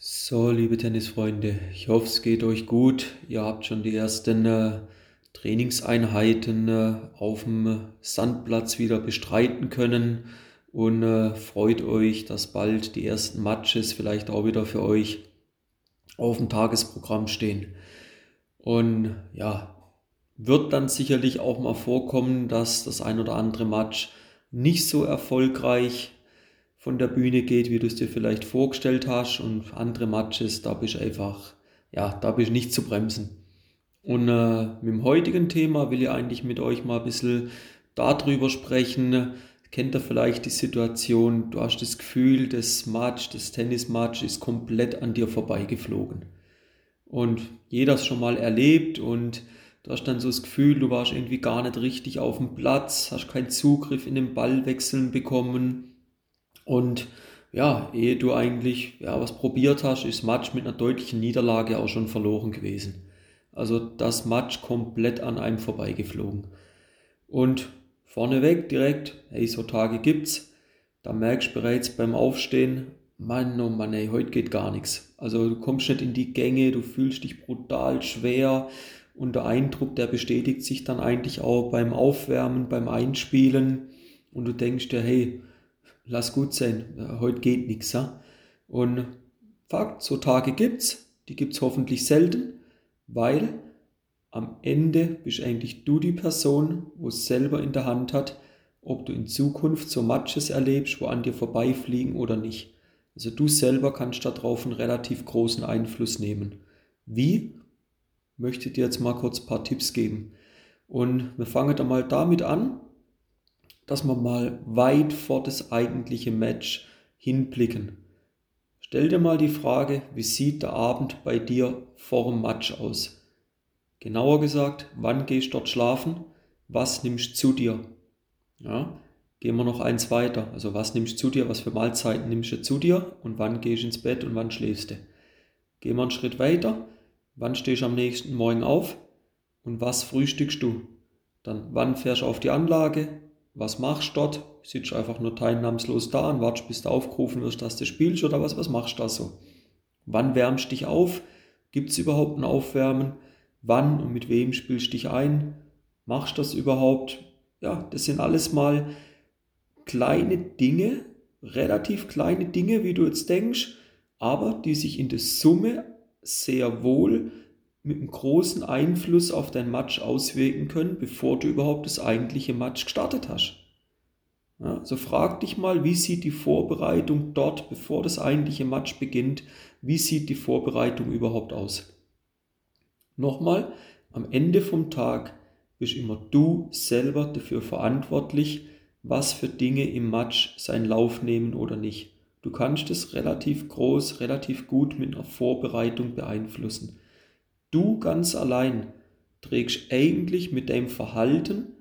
So, liebe Tennisfreunde, ich hoffe, es geht euch gut. Ihr habt schon die ersten äh, Trainingseinheiten äh, auf dem Sandplatz wieder bestreiten können und äh, freut euch, dass bald die ersten Matches vielleicht auch wieder für euch auf dem Tagesprogramm stehen. Und ja, wird dann sicherlich auch mal vorkommen, dass das ein oder andere Match nicht so erfolgreich von der Bühne geht, wie du es dir vielleicht vorgestellt hast. Und andere Matches, da bist du einfach, ja, da bist du nicht zu bremsen. Und äh, mit dem heutigen Thema will ich eigentlich mit euch mal ein bisschen darüber sprechen. Kennt ihr vielleicht die Situation, du hast das Gefühl, das Match, das Tennismatch ist komplett an dir vorbeigeflogen. Und jeder es schon mal erlebt und du hast dann so das Gefühl, du warst irgendwie gar nicht richtig auf dem Platz, hast keinen Zugriff in den Ballwechseln bekommen und ja, ehe du eigentlich ja, was probiert hast, ist Match mit einer deutlichen Niederlage auch schon verloren gewesen. Also das Match komplett an einem vorbeigeflogen. Und vorneweg direkt, hey, so Tage gibt's. Da merkst du bereits beim Aufstehen, Mann, oh Mann, ey, heute geht gar nichts. Also du kommst nicht in die Gänge, du fühlst dich brutal schwer und der Eindruck, der bestätigt sich dann eigentlich auch beim Aufwärmen, beim Einspielen und du denkst dir, hey, lass gut sein, heute geht nichts. Ja? Und Fakt, so Tage gibt's, die gibt's hoffentlich selten, weil am Ende bist eigentlich du die Person, wo es selber in der Hand hat, ob du in Zukunft so Matches erlebst, wo an dir vorbeifliegen oder nicht. Also du selber kannst darauf einen relativ großen Einfluss nehmen. Wie? Möchte dir jetzt mal kurz ein paar Tipps geben. Und wir fangen da mal damit an, dass wir mal weit vor das eigentliche Match hinblicken. Stell dir mal die Frage, wie sieht der Abend bei dir vor dem Match aus? Genauer gesagt, wann gehst du dort schlafen? Was nimmst du zu dir? Ja, gehen wir noch eins weiter. Also was nimmst du zu dir? Was für Mahlzeiten nimmst du zu dir? Und wann gehst du ins Bett und wann schläfst du? Gehen wir einen Schritt weiter. Wann stehst du am nächsten Morgen auf? Und was frühstückst du? Dann wann fährst du auf die Anlage? Was machst du dort? Sitzt einfach nur teilnahmslos da und wartest, bis du aufgerufen wirst, dass du spielst oder was, was machst du da so? Wann wärmst du dich auf? Gibt es überhaupt ein Aufwärmen? Wann und mit wem spielst du dich ein? Machst du das überhaupt? Ja, das sind alles mal kleine Dinge, relativ kleine Dinge, wie du jetzt denkst, aber die sich in der Summe sehr wohl mit einem großen Einfluss auf dein Match auswirken können, bevor du überhaupt das eigentliche Match gestartet hast. Ja, so frag dich mal, wie sieht die Vorbereitung dort, bevor das eigentliche Match beginnt, wie sieht die Vorbereitung überhaupt aus? Nochmal, am Ende vom Tag bist immer du selber dafür verantwortlich, was für Dinge im Match seinen Lauf nehmen oder nicht. Du kannst es relativ groß, relativ gut mit einer Vorbereitung beeinflussen. Du ganz allein trägst eigentlich mit deinem Verhalten,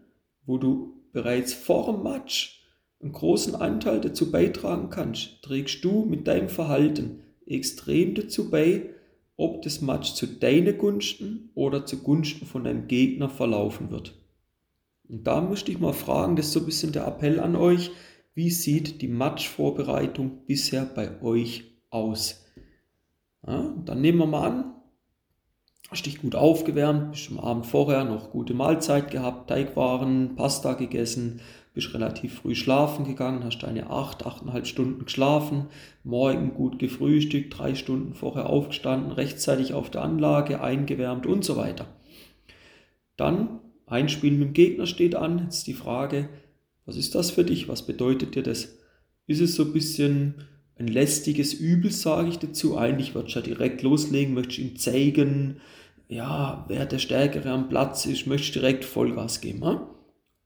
wo du bereits vor dem Match einen großen Anteil dazu beitragen kannst, trägst du mit deinem Verhalten extrem dazu bei, ob das Match zu deinen Gunsten oder zu Gunsten von deinem Gegner verlaufen wird. Und da möchte ich mal fragen, das ist so ein bisschen der Appell an euch, wie sieht die Matchvorbereitung bisher bei euch aus? Ja, dann nehmen wir mal an, hast dich gut aufgewärmt, bist am Abend vorher noch gute Mahlzeit gehabt, Teigwaren, Pasta gegessen, bist relativ früh schlafen gegangen, hast deine 8, 8,5 Stunden geschlafen, morgen gut gefrühstückt, drei Stunden vorher aufgestanden, rechtzeitig auf der Anlage, eingewärmt und so weiter. Dann Einspielen mit dem Gegner steht an. Jetzt die Frage, was ist das für dich? Was bedeutet dir das? Ist es so ein bisschen ein lästiges Übel, sage ich dazu. Eigentlich du ja direkt loslegen, möchtest ihm zeigen, ja, wer der Stärkere am Platz ist, möchtest direkt Vollgas geben. Ha?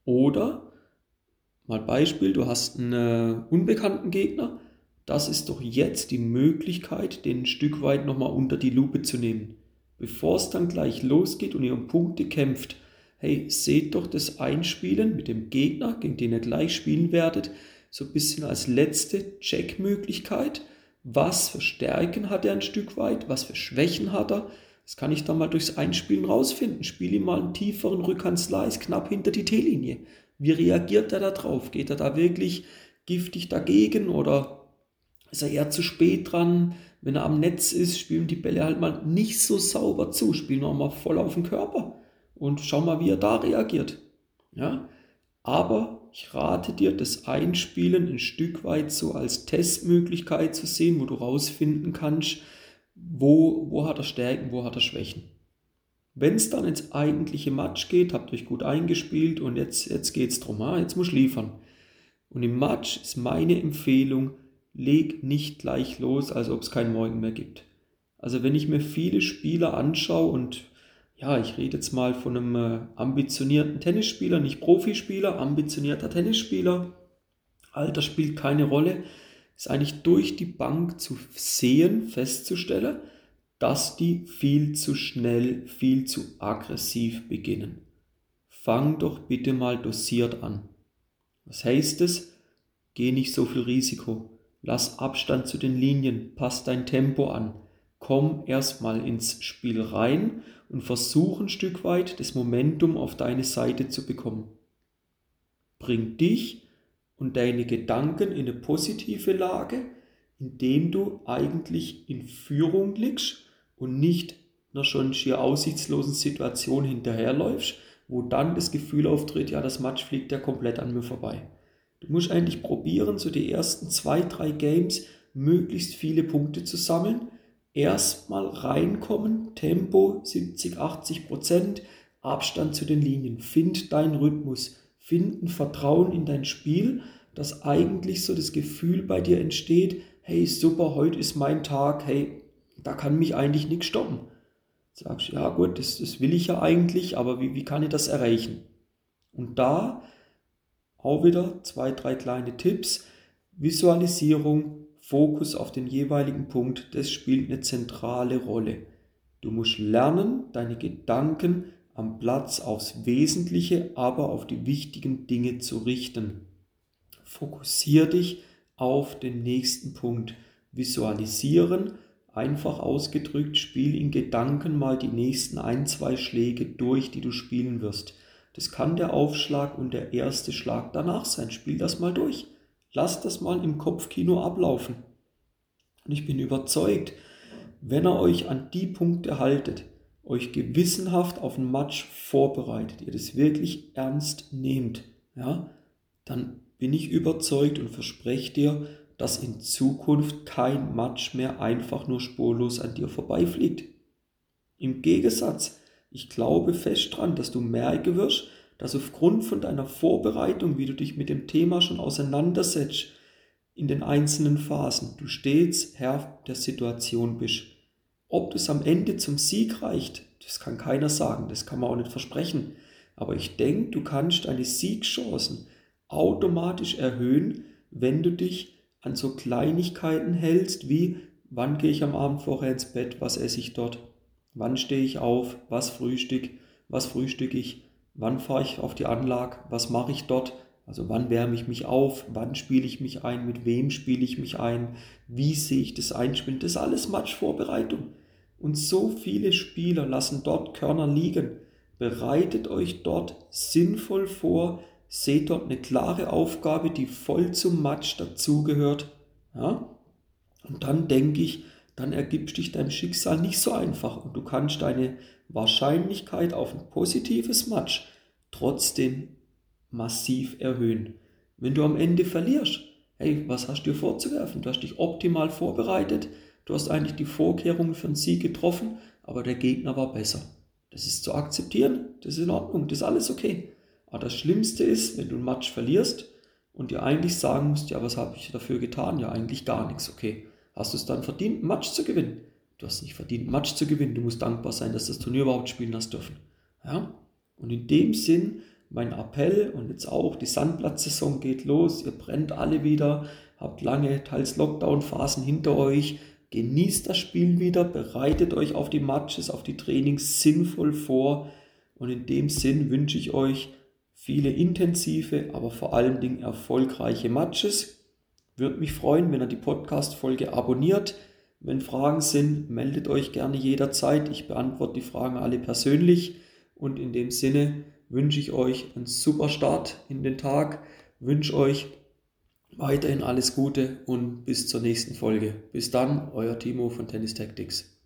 Oder, mal Beispiel, du hast einen äh, unbekannten Gegner, das ist doch jetzt die Möglichkeit, den ein Stück weit nochmal unter die Lupe zu nehmen. Bevor es dann gleich losgeht und ihr um Punkte kämpft, hey, seht doch das Einspielen mit dem Gegner, gegen den ihr gleich spielen werdet, so ein bisschen als letzte Checkmöglichkeit. Was für Stärken hat er ein Stück weit? Was für Schwächen hat er? Das kann ich dann mal durchs Einspielen rausfinden. Spiele ihm mal einen tieferen Rückhandslice knapp hinter die T-Linie. Wie reagiert er da drauf? Geht er da wirklich giftig dagegen oder ist er eher zu spät dran? wenn er am Netz ist, spielen die Bälle halt mal nicht so sauber zu, spielen auch mal voll auf den Körper und schau mal, wie er da reagiert. Ja? Aber ich rate dir, das Einspielen ein Stück weit so als Testmöglichkeit zu sehen, wo du rausfinden kannst, wo, wo hat er Stärken, wo hat er Schwächen. Wenn es dann ins eigentliche Match geht, habt euch gut eingespielt und jetzt, jetzt geht es darum, ah, jetzt muss ich liefern. Und im Match ist meine Empfehlung, leg nicht gleich los, als ob es keinen Morgen mehr gibt. Also wenn ich mir viele Spieler anschaue und ja, ich rede jetzt mal von einem äh, ambitionierten Tennisspieler, nicht Profispieler, ambitionierter Tennisspieler, Alter spielt keine Rolle, ist eigentlich durch die Bank zu sehen, festzustellen, dass die viel zu schnell, viel zu aggressiv beginnen. Fang doch bitte mal dosiert an. Was heißt es? Geh nicht so viel Risiko. Lass Abstand zu den Linien, pass dein Tempo an. Komm erstmal ins Spiel rein und versuch ein Stück weit das Momentum auf deine Seite zu bekommen. Bring dich und deine Gedanken in eine positive Lage, indem du eigentlich in Führung liegst und nicht einer schon schier aussichtslosen Situation hinterherläufst, wo dann das Gefühl auftritt, ja, das Match fliegt ja komplett an mir vorbei. Du musst eigentlich probieren, so die ersten zwei, drei Games möglichst viele Punkte zu sammeln. Erstmal reinkommen, Tempo 70, 80 Prozent, Abstand zu den Linien. Find deinen Rhythmus, find ein Vertrauen in dein Spiel, dass eigentlich so das Gefühl bei dir entsteht, hey super, heute ist mein Tag, hey, da kann mich eigentlich nichts stoppen. Sagst ja gut, das, das will ich ja eigentlich, aber wie, wie kann ich das erreichen? Und da auch wieder zwei, drei kleine Tipps. Visualisierung, Fokus auf den jeweiligen Punkt, das spielt eine zentrale Rolle. Du musst lernen, deine Gedanken am Platz aufs Wesentliche, aber auf die wichtigen Dinge zu richten. Fokussier dich auf den nächsten Punkt. Visualisieren Einfach ausgedrückt, spiel in Gedanken mal die nächsten ein, zwei Schläge durch, die du spielen wirst. Das kann der Aufschlag und der erste Schlag danach sein. Spiel das mal durch. Lass das mal im Kopfkino ablaufen. Und ich bin überzeugt, wenn ihr euch an die Punkte haltet, euch gewissenhaft auf ein Match vorbereitet, ihr das wirklich ernst nehmt, ja, dann bin ich überzeugt und verspreche dir, dass in Zukunft kein Match mehr einfach nur spurlos an dir vorbeifliegt. Im Gegensatz, ich glaube fest dran, dass du merken wirst, dass aufgrund von deiner Vorbereitung, wie du dich mit dem Thema schon auseinandersetzt, in den einzelnen Phasen, du stets Herr der Situation bist. Ob das am Ende zum Sieg reicht, das kann keiner sagen, das kann man auch nicht versprechen. Aber ich denke, du kannst deine Siegchancen automatisch erhöhen, wenn du dich an so Kleinigkeiten hältst, wie wann gehe ich am Abend vorher ins Bett, was esse ich dort, wann stehe ich auf, was frühstück, was frühstücke ich, wann fahre ich auf die Anlage, was mache ich dort, also wann wärme ich mich auf, wann spiele ich mich ein, mit wem spiele ich mich ein, wie sehe ich das Einspielen, das ist alles Matchvorbereitung. Und so viele Spieler lassen dort Körner liegen. Bereitet euch dort sinnvoll vor, seht dort eine klare Aufgabe, die voll zum Match dazugehört. Ja? Und dann denke ich, dann ergibt dich dein Schicksal nicht so einfach und du kannst deine Wahrscheinlichkeit auf ein positives Match trotzdem massiv erhöhen. Wenn du am Ende verlierst, hey, was hast du dir vorzuwerfen? Du hast dich optimal vorbereitet, du hast eigentlich die Vorkehrungen für einen Sieg getroffen, aber der Gegner war besser. Das ist zu akzeptieren, das ist in Ordnung, das ist alles okay. Aber das Schlimmste ist, wenn du ein Match verlierst und dir eigentlich sagen musst, ja, was habe ich dafür getan? Ja, eigentlich gar nichts. Okay, hast du es dann verdient, Match zu gewinnen? Du hast nicht verdient, Match zu gewinnen. Du musst dankbar sein, dass das Turnier überhaupt spielen hast dürfen. Ja? Und in dem Sinn mein Appell und jetzt auch die Sandplatzsaison geht los. Ihr brennt alle wieder, habt lange, teils Lockdown-Phasen hinter euch. Genießt das Spiel wieder, bereitet euch auf die Matches, auf die Trainings sinnvoll vor. Und in dem Sinn wünsche ich euch viele intensive, aber vor allen Dingen erfolgreiche Matches. Würde mich freuen, wenn ihr die Podcast-Folge abonniert. Wenn Fragen sind, meldet euch gerne jederzeit. Ich beantworte die Fragen alle persönlich. Und in dem Sinne wünsche ich euch einen super Start in den Tag, wünsche euch Weiterhin alles Gute und bis zur nächsten Folge. Bis dann, euer Timo von Tennis Tactics.